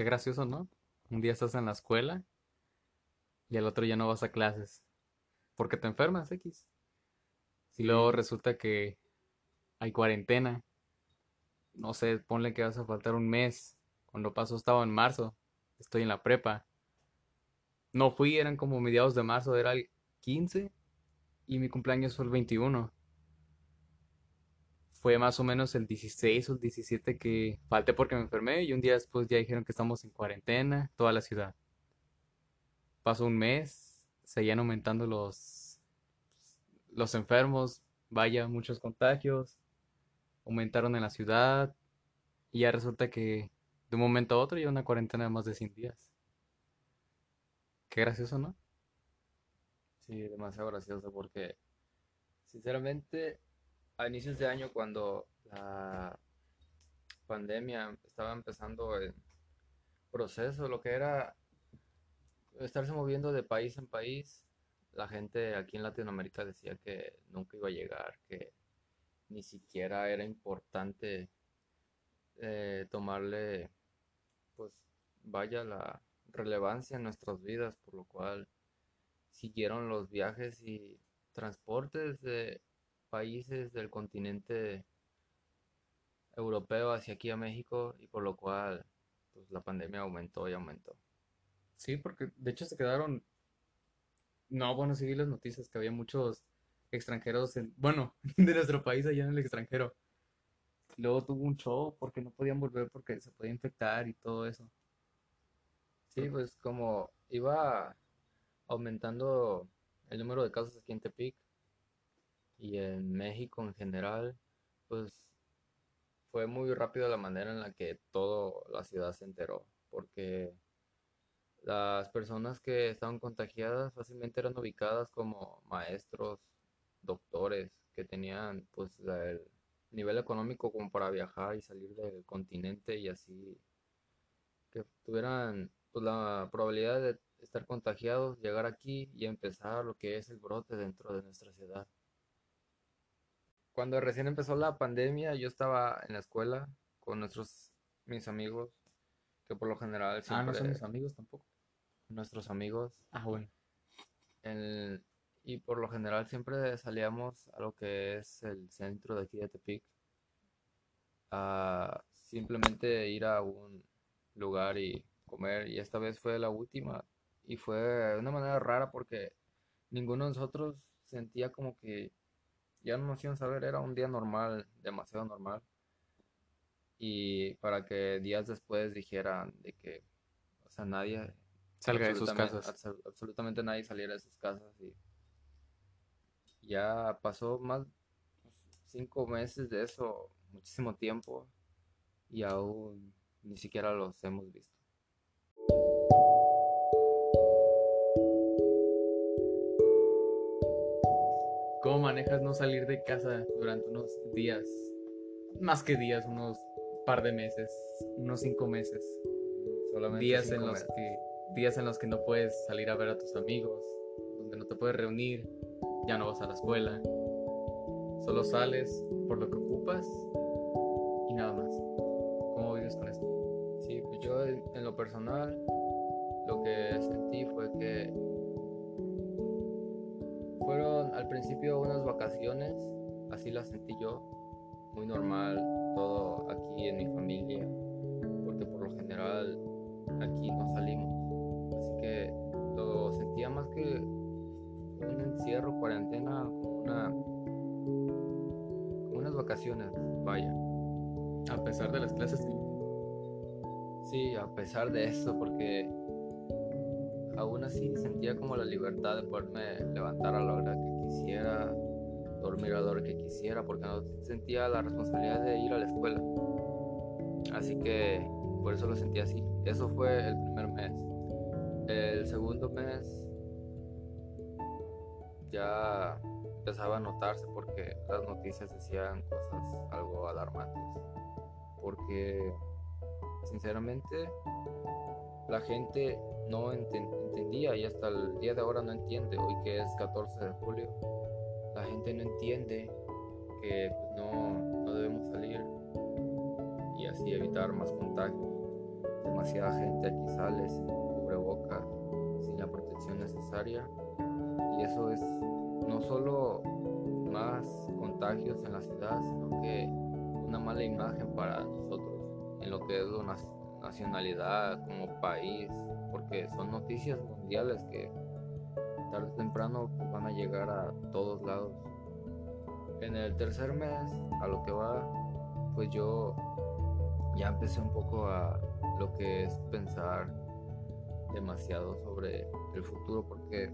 Qué gracioso, ¿no? Un día estás en la escuela y al otro ya no vas a clases. Porque te enfermas, X. Y luego resulta que hay cuarentena. No sé, ponle que vas a faltar un mes. Cuando pasó estaba en marzo. Estoy en la prepa. No fui, eran como mediados de marzo, era el 15 y mi cumpleaños fue el 21. Fue más o menos el 16 o el 17 que falté porque me enfermé y un día después ya dijeron que estamos en cuarentena, toda la ciudad. Pasó un mes, seguían aumentando los, los enfermos, vaya, muchos contagios, aumentaron en la ciudad y ya resulta que de un momento a otro ya una cuarentena de más de 100 días. Qué gracioso, ¿no? Sí, demasiado gracioso porque, sinceramente, a inicios de año cuando la pandemia estaba empezando el proceso, lo que era estarse moviendo de país en país, la gente aquí en Latinoamérica decía que nunca iba a llegar, que ni siquiera era importante eh, tomarle, pues vaya la relevancia en nuestras vidas, por lo cual siguieron los viajes y transportes de países del continente europeo hacia aquí a México y por lo cual pues la pandemia aumentó y aumentó. Sí, porque de hecho se quedaron, no, bueno, sí vi las noticias que había muchos extranjeros, en, bueno, de nuestro país allá en el extranjero. Luego tuvo un show porque no podían volver porque se podía infectar y todo eso. Sí, pues como iba aumentando el número de casos aquí en Tepic y en México en general, pues fue muy rápido la manera en la que toda la ciudad se enteró, porque las personas que estaban contagiadas fácilmente eran ubicadas como maestros, doctores, que tenían pues el nivel económico como para viajar y salir del continente y así que tuvieran pues la probabilidad de estar contagiados, llegar aquí y empezar lo que es el brote dentro de nuestra ciudad. Cuando recién empezó la pandemia, yo estaba en la escuela con nuestros mis amigos, que por lo general Ah, no son mis amigos tampoco. nuestros amigos. Ah, bueno. en- y por lo general siempre salíamos a lo que es el centro de aquí de Tepic a simplemente ir a un lugar y comer y esta vez fue la última y fue de una manera rara porque ninguno de nosotros sentía como que ya no nos iban a saber, era un día normal, demasiado normal y para que días después dijeran de que, o sea, nadie, Salga de sus casas. abso- absolutamente nadie saliera de sus casas y ya pasó más cinco meses de eso, muchísimo tiempo y aún ni siquiera los hemos visto. ¿Cómo manejas no salir de casa durante unos días? Más que días, unos par de meses, unos cinco meses. Solamente días en los meses. que días en los que no puedes salir a ver a tus amigos, donde no te puedes reunir, ya no vas a la escuela. Solo sales por lo que ocupas y nada más. ¿Cómo vives con esto? Sí, pues yo en lo personal lo que sentí fue que fueron al principio unas vacaciones, así las sentí yo, muy normal, todo aquí en mi familia, porque por lo general aquí no salimos, así que lo sentía más que un encierro, cuarentena, como una, unas vacaciones, vaya. A pesar de las clases, Sí, a pesar de eso, porque aún así sentía como la libertad de poderme levantar a la hora que quisiera, dormir a la hora que quisiera, porque no sentía la responsabilidad de ir a la escuela. Así que por eso lo sentía así. Eso fue el primer mes. El segundo mes ya empezaba a notarse porque las noticias decían cosas algo alarmantes. Porque sinceramente la gente no enten- entendía y hasta el día de ahora no entiende, hoy que es 14 de julio, la gente no entiende que pues, no, no debemos salir y así evitar más contagios. Demasiada gente aquí sale sin cubrebocas, sin la protección necesaria. Y eso es no solo más contagios en la ciudad, sino que una mala imagen para nosotros en lo que es una nacionalidad como país, porque son noticias mundiales que tarde o temprano pues, van a llegar a todos lados. En el tercer mes, a lo que va, pues yo ya empecé un poco a lo que es pensar demasiado sobre el futuro, porque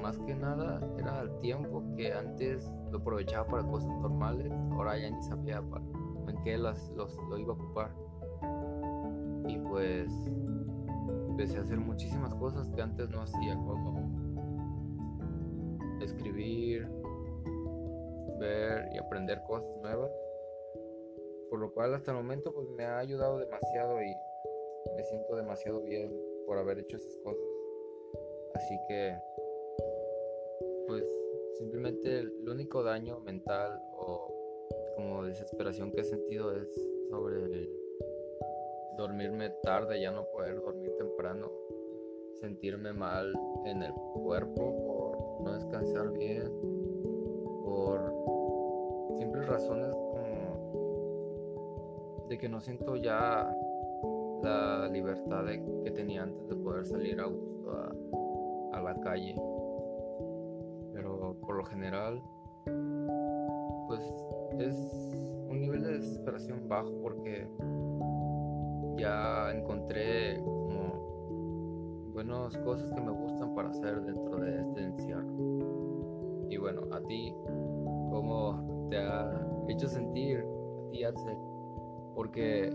más que nada era el tiempo que antes lo aprovechaba para cosas normales, ahora ya ni sabía en qué las, los, lo iba a ocupar. Y pues empecé a hacer muchísimas cosas que antes no hacía, como escribir, ver y aprender cosas nuevas. Por lo cual hasta el momento pues me ha ayudado demasiado y me siento demasiado bien por haber hecho esas cosas. Así que pues simplemente el único daño mental o como desesperación que he sentido es sobre el dormirme tarde, ya no poder dormir temprano, sentirme mal en el cuerpo por no descansar bien, por simples razones como de que no siento ya la libertad que tenía antes de poder salir a gusto a, a la calle. Pero por lo general, pues es un nivel de desesperación bajo porque ya encontré como buenas cosas que me gustan para hacer dentro de este encierro. Y bueno, a ti, ¿cómo te ha hecho sentir a ti, Axel? Porque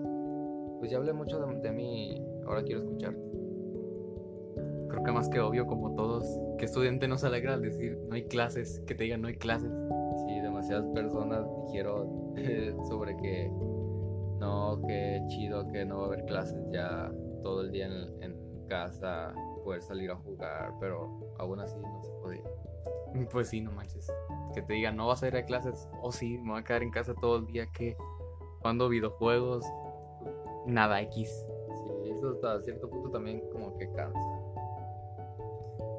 pues ya hablé mucho de, de mí, ahora quiero escucharte. Creo que más que obvio, como todos, que estudiante nos alegra al decir no hay clases, que te digan no hay clases. Sí, demasiadas personas dijeron sobre que no, qué chido que no va a haber clases ya todo el día en, casa, poder salir a jugar, pero aún así no se podía. Pues sí, no manches. Que te digan, no vas a ir a clases, o sí, me voy a quedar en casa todo el día, que cuando videojuegos, nada X. Sí, eso hasta cierto punto también como que cansa.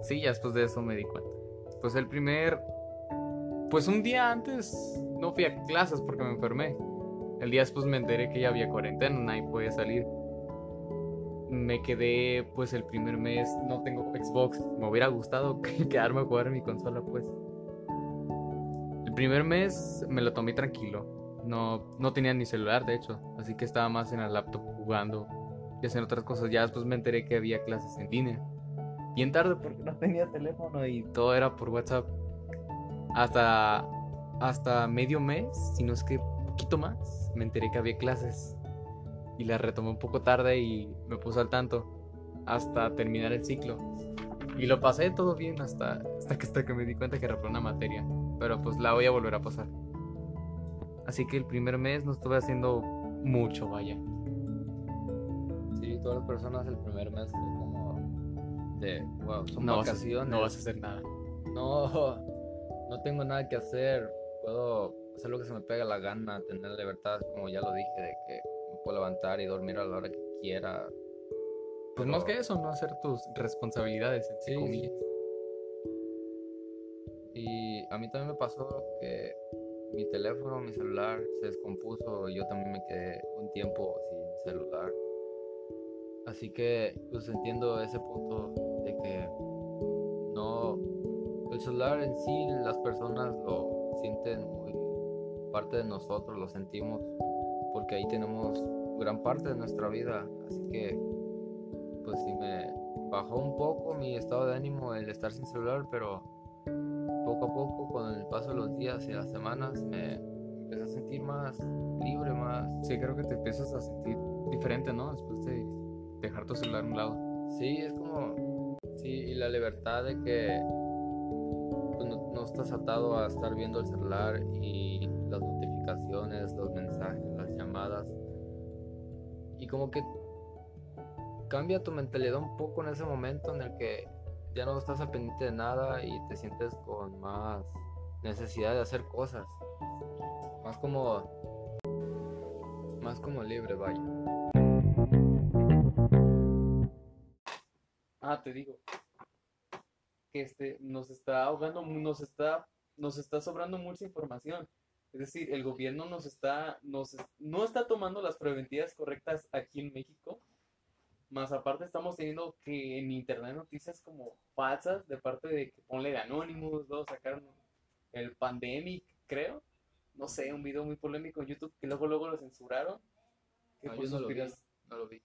Sí, ya después de eso me di cuenta. Pues el primer, pues un día antes no fui a clases porque me enfermé. El día después me enteré que ya había cuarentena, nadie podía salir. Me quedé, pues el primer mes, no tengo Xbox. Me hubiera gustado quedarme a jugar en mi consola, pues. El primer mes me lo tomé tranquilo. No, no tenía ni celular, de hecho. Así que estaba más en el laptop jugando y haciendo otras cosas. Ya después me enteré que había clases en línea. Bien tarde porque no tenía teléfono y todo era por WhatsApp. Hasta, hasta medio mes, si no es que poquito más, me enteré que había clases y las retomé un poco tarde y me puse al tanto hasta terminar el ciclo. Y lo pasé todo bien hasta, hasta, que, hasta que me di cuenta que reprobé una materia. Pero pues la voy a volver a pasar. Así que el primer mes no estuve haciendo mucho, vaya. Sí, todas las personas el primer mes fue como de, wow, son no vacaciones. Vas a, no vas a hacer nada. No, no tengo nada que hacer. Puedo hacer lo que se me pega la gana, tener libertad, como ya lo dije, de que me puedo levantar y dormir a la hora que quiera. Pues más que eso, no hacer tus responsabilidades, en sí, Y a mí también me pasó que mi teléfono, mi celular se descompuso y yo también me quedé un tiempo sin celular. Así que pues entiendo ese punto de que no, el celular en sí las personas lo sienten muy parte de nosotros, lo sentimos, porque ahí tenemos gran parte de nuestra vida. Así que, pues sí me bajó un poco mi estado de ánimo el estar sin celular, pero poco a poco, con el paso de los días y las semanas, me empecé a sentir más libre, más... Sí, creo que te empiezas a sentir diferente, ¿no? Después de dejar tu celular a un lado. Sí, es como... Sí, y la libertad de que pues, no, no estás atado a estar viendo el celular y las notificaciones, los mensajes, las llamadas. Y como que cambia tu mentalidad un poco en ese momento en el que ya no estás al pendiente de nada y te sientes con más necesidad de hacer cosas. Más como más como libre, vaya. Ah, te digo. Que este nos está ahogando, nos está, nos está sobrando mucha información. Es decir, el gobierno nos está, nos, no está tomando las preventivas correctas aquí en México. Más aparte estamos teniendo que en internet noticias como falsas de parte de que ponle de Anonymous, luego sacaron el Pandemic, creo. No sé, un video muy polémico en YouTube que luego luego lo censuraron. Que No, por yo no lo vi, suspiras- no lo vi.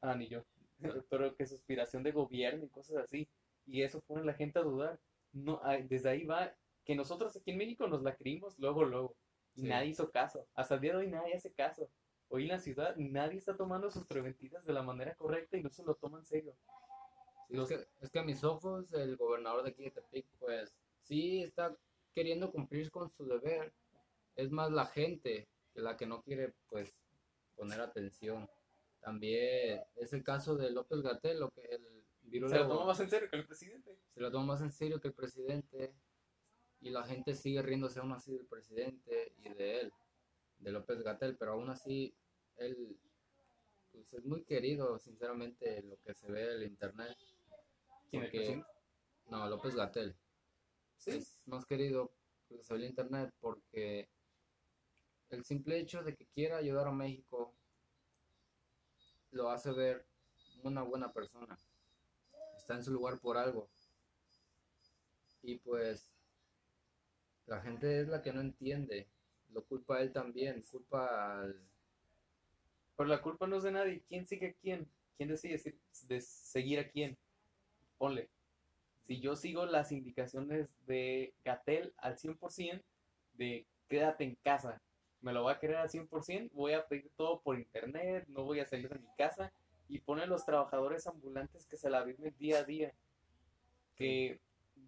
Ah, ni yo. Pero que suspiración de gobierno y cosas así. Y eso pone a la gente a dudar. No, desde ahí va que nosotros aquí en México nos la creímos luego, luego. Y Sí. nadie hizo caso. Hasta el día de hoy nadie hace caso. Hoy en la ciudad nadie está tomando sus preventivas de la manera correcta y no se lo toman serio. Sí, Los- es, que, es que a mis ojos el gobernador de aquí de Tepic, pues sí está queriendo cumplir con su deber. Es más la gente que la que no quiere, pues, poner atención. También es el caso de López Gatell, lo que el Se virólogo lo toma más en serio que el presidente. se lo toma más en serio que el presidente y la gente sigue riéndose aún así del presidente y de él, de López Gatell, pero aún así él pues es muy querido, sinceramente, lo que se ve en el internet. ¿Quién el Porque-? No, López Gatell. Sí. Es más querido lo que se ve en internet porque el simple hecho de que quiera ayudar a México lo hace ver una buena persona. Está en su lugar por algo. Y pues la gente es la que no entiende. Lo culpa a él también, culpa al... Pero la culpa no es de nadie. ¿Quién sigue a quién? ¿Quién decide seguir a quién? Ponle. Si yo sigo las indicaciones de Gatel al 100%, de quédate en casa, me lo voy a querer al 100%, voy a pedir todo por internet, no voy a salir de mi casa y pone los trabajadores ambulantes que se la viven día a día, que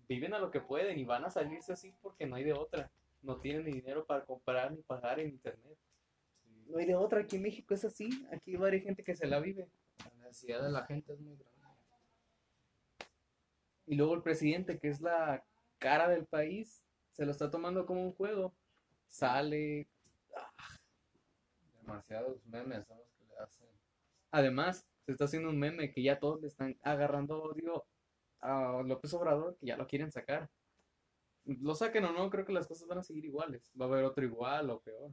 viven a lo que pueden y van a salirse así porque no hay de otra. No tienen ni dinero para comprar ni pagar en internet. No hay de otra, aquí en México es así, aquí hay varias gente que se la vive. La necesidad de la gente es muy grande. Y luego el presidente, que es la cara del país, se lo está tomando como un juego. Sale. Demasiados memes son los que le hacen. Además, se está haciendo un meme que ya todos le están agarrando odio a López Obrador, que ya lo quieren sacar. Lo saquen o no, creo que las cosas van a seguir iguales. Va a haber otro igual o peor.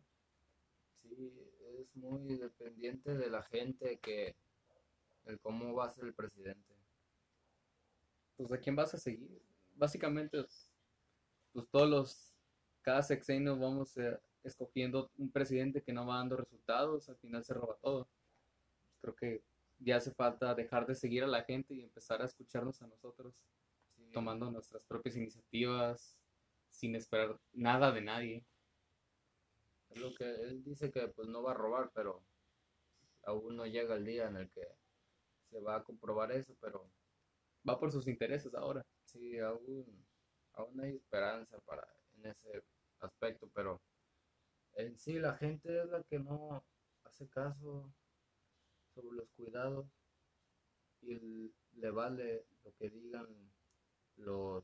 Sí, es muy dependiente de la gente que el cómo va a ser el presidente. Pues a quién vas a seguir. Básicamente, pues todos los. Cada sexenio vamos eh, escogiendo un presidente que no va dando resultados, al final se roba todo. Creo que ya hace falta dejar de seguir a la gente y empezar a escucharnos a nosotros, Sí, tomando nuestras propias iniciativas, sin esperar nada de nadie. Es lo que él dice que pues no va a robar, pero aún no llega el día en el que se va a comprobar eso, pero Va por sus intereses ahora. sí, aún, aún hay esperanza para en ese aspecto, pero en sí la gente es la que no hace caso sobre los cuidados y le vale lo que digan los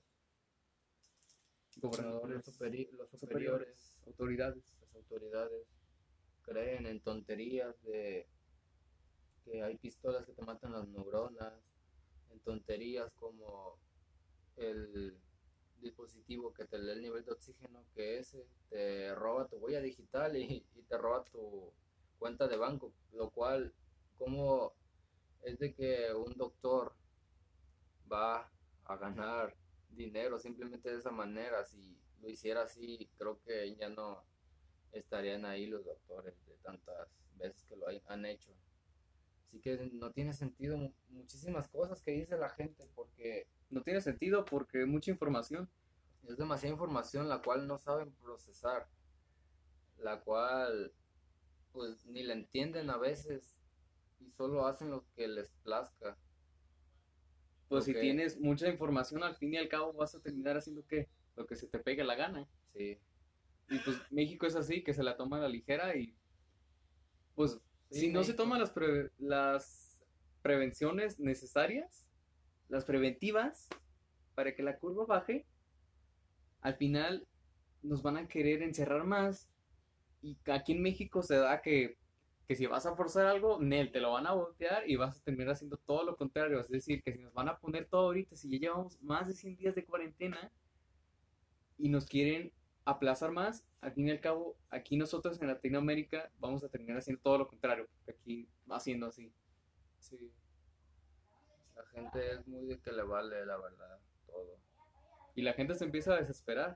Gobernadores, los, superi- los superiores, superiores, autoridades. las autoridades creen en tonterías de que hay pistolas que te matan las neuronas, en tonterías como el dispositivo que te lee el nivel de oxígeno, que ese te roba tu huella digital y, y te roba tu cuenta de banco, lo cual, como es de que un doctor va a ganar dinero simplemente de esa manera, si lo hiciera así, creo que ya no estarían ahí los doctores de tantas veces que lo han hecho. Así que no tiene sentido mu- muchísimas cosas que dice la gente porque No tiene sentido porque mucha información. es demasiada información la cual no saben procesar, la cual pues ni la entienden a veces y solo hacen lo que les plazca. Pues si tienes mucha información, al fin y al cabo vas a terminar haciendo que lo que se te pegue la gana. Sí, Y pues México es así, que se la toma a la ligera y pues Sí, si no se toman las, pre- las prevenciones necesarias, las preventivas, para que la curva baje, al final nos van a querer encerrar más y aquí en México se da que, que si vas a forzar algo, Nel, te lo van a voltear y vas a terminar haciendo todo lo contrario. Es decir, que si nos van a poner todo ahorita, si ya llevamos más de 100 días de cuarentena y nos quieren aplazar más, al fin y al cabo, aquí nosotros en Latinoamérica vamos a terminar haciendo todo lo contrario, porque aquí va haciendo así. Sí. La gente es muy de que le vale, la verdad, todo. Y la gente se empieza a desesperar.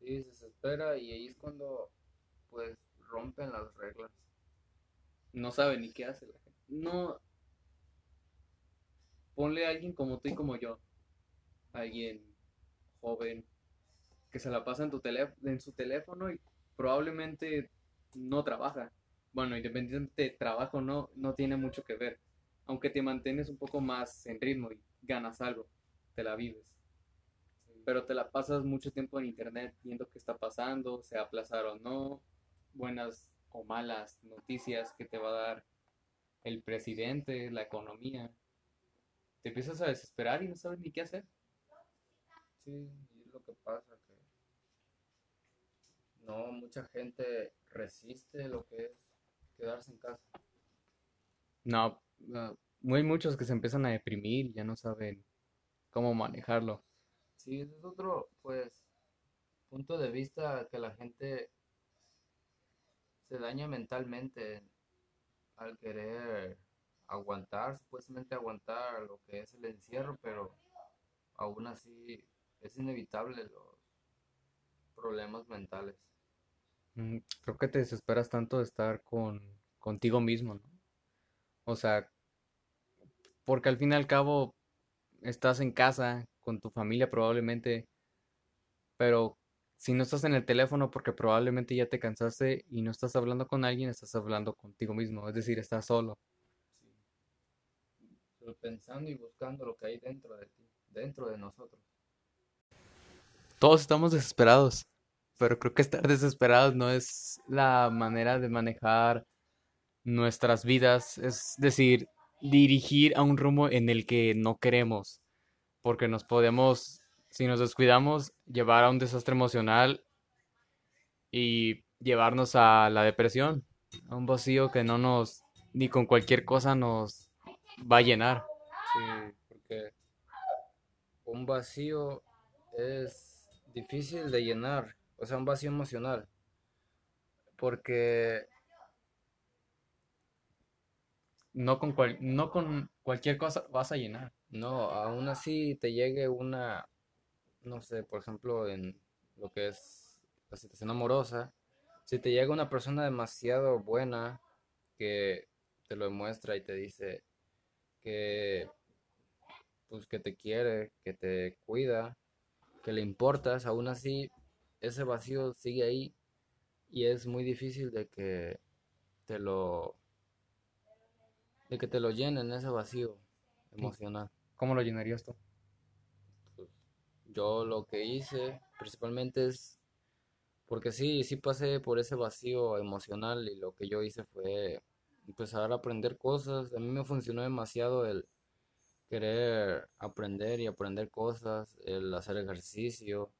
Sí, se desespera y ahí es cuando, pues, rompen las reglas. No sabe ni qué hace la gente. No. Ponle a alguien como tú y como yo. Alguien joven que se la pasa en, tu en su teléfono y probablemente no trabaja. Bueno, independientemente de trabajo no, no tiene mucho que ver. Aunque te mantienes un poco más en ritmo y ganas algo, te la vives. Pero te la pasas mucho tiempo en internet viendo qué está pasando, se aplazar o no, buenas o malas noticias que te va a dar el presidente, la economía. Te empiezas a desesperar y no sabes ni qué hacer. Sí, y es lo que pasa, no, mucha gente resiste lo que es quedarse en casa. No, hay muchos que se empiezan a deprimir, ya no saben cómo manejarlo. Sí, ese es otro, pues, punto de vista que la gente se daña mentalmente al querer aguantar, supuestamente aguantar lo que es el encierro, pero aún así es inevitable los problemas mentales. Mm, creo que te desesperas tanto de estar con contigo mismo. O sea, porque al fin y al cabo estás en casa con tu familia probablemente, pero si no estás en el teléfono porque probablemente ya te cansaste y no estás hablando con alguien, estás hablando contigo mismo, es decir, estás solo. Sí. pensando y buscando lo que hay dentro de ti, dentro de nosotros. Todos estamos desesperados pero creo que estar desesperados no es la manera de manejar nuestras vidas, es decir, dirigir a un rumbo en el que no queremos, porque nos podemos, si nos descuidamos, llevar a un desastre emocional y llevarnos a la depresión, a un vacío que no nos, ni con cualquier cosa nos va a llenar. Sí, porque un vacío es difícil de llenar o sea, un vacío emocional. Porque no con, cual, no con cualquier cosa vas a llenar. No, aún así te llegue una, no sé, por ejemplo, en lo que es la situación amorosa, si te llega una persona demasiado buena que te lo demuestra y te dice que pues que te quiere, que te cuida, que le importas, aún así ese vacío sigue ahí y es muy difícil de que te lo de que te lo llenen ese vacío emocional. ¿Cómo lo llenarías tú? Yo lo que hice principalmente es porque sí, sí pasé por ese vacío emocional y lo que yo hice fue empezar a aprender cosas. A mí me funcionó demasiado el querer aprender y aprender cosas, el hacer ejercicio,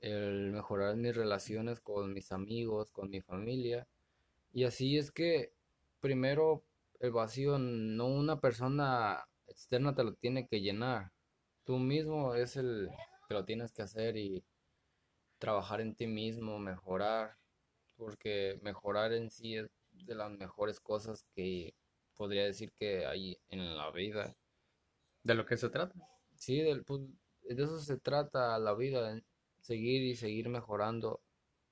el mejorar mis relaciones con mis amigos, con mi familia. Y así es que primero el vacío no una persona externa te lo tiene que llenar. Tú mismo es el que lo tienes que hacer y trabajar en ti mismo, mejorar, porque mejorar en sí es de las mejores cosas que podría decir que hay en la vida. ¿De lo que se trata? Sí, pues, de eso se trata la vida seguir y seguir mejorando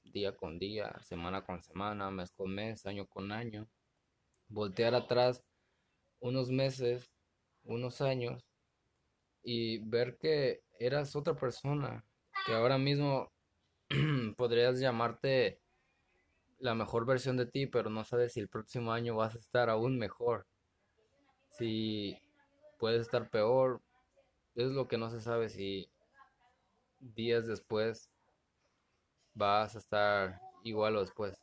día con día, semana con semana, mes con mes, año con año. Voltear atrás unos meses, unos años y ver que eras otra persona, que ahora mismo podrías llamarte la mejor versión de ti, pero no sabes si el próximo año vas a estar aún mejor. Si puedes estar peor, es lo que no se sabe si días después vas a estar igual o después.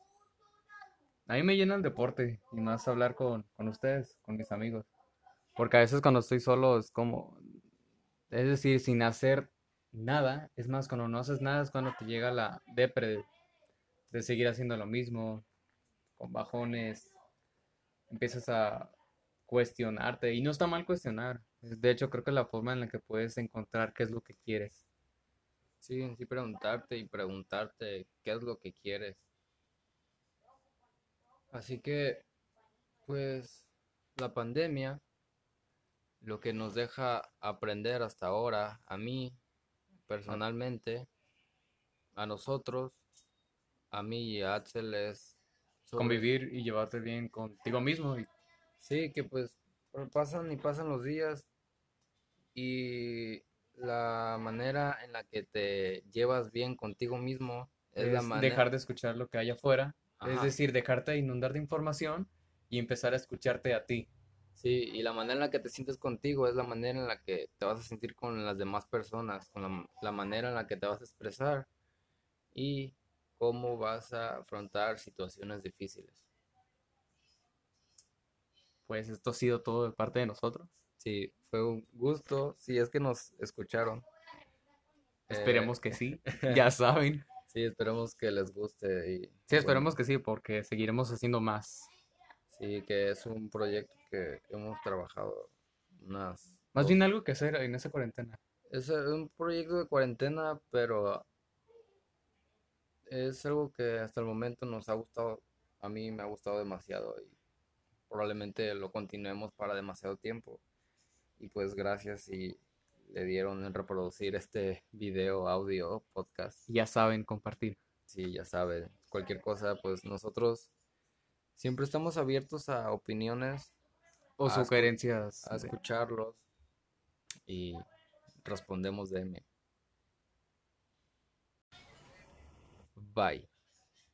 A mí me llena el deporte y más hablar con, ustedes, con mis amigos. Porque a veces cuando estoy solo es como, es decir, sin hacer nada, es más, cuando no haces nada es cuando te llega la depre de, seguir haciendo lo mismo, con bajones, empiezas a cuestionarte. Y no está mal cuestionar. De hecho, creo que es la forma en la que puedes encontrar qué es lo que quieres. Sí, sí preguntarte y preguntarte qué es lo que quieres. Así que, pues, la pandemia, lo que nos deja aprender hasta ahora, a mí, personalmente, a nosotros, a mí y a Axel es sobre- Convivir y llevarte bien contigo mismo. Y Sí, que pues pasan y pasan los días y la manera en la que te llevas bien contigo mismo es la es manera... dejar de escuchar lo que hay afuera. Es decir, dejarte de inundar de información y empezar a escucharte a ti. Sí, y la manera en la que te sientes contigo es la manera en la que te vas a sentir con las demás personas, con la, la manera en la que te vas a expresar y cómo vas a afrontar situaciones difíciles. Pues esto ha sido todo de parte de nosotros. Sí, fue un gusto, si es que nos escucharon. Eh, Esperemos que sí. Ya saben. Sí, esperemos que les guste y Sí, bueno, esperemos que sí, porque seguiremos haciendo más. Sí, que es un proyecto que hemos trabajado unas Más dos- bien algo que hacer en esa cuarentena. Es eh, un proyecto de cuarentena, pero es algo que hasta el momento nos ha gustado, a mí me ha gustado demasiado y probablemente lo continuemos para demasiado tiempo. Y pues gracias si le dieron en reproducir este video, audio, podcast. Ya saben compartir. Sí, ya saben, cualquier cosa, pues nosotros siempre estamos abiertos a opiniones, O A sugerencias. a escucharlos y respondemos de M. Bye.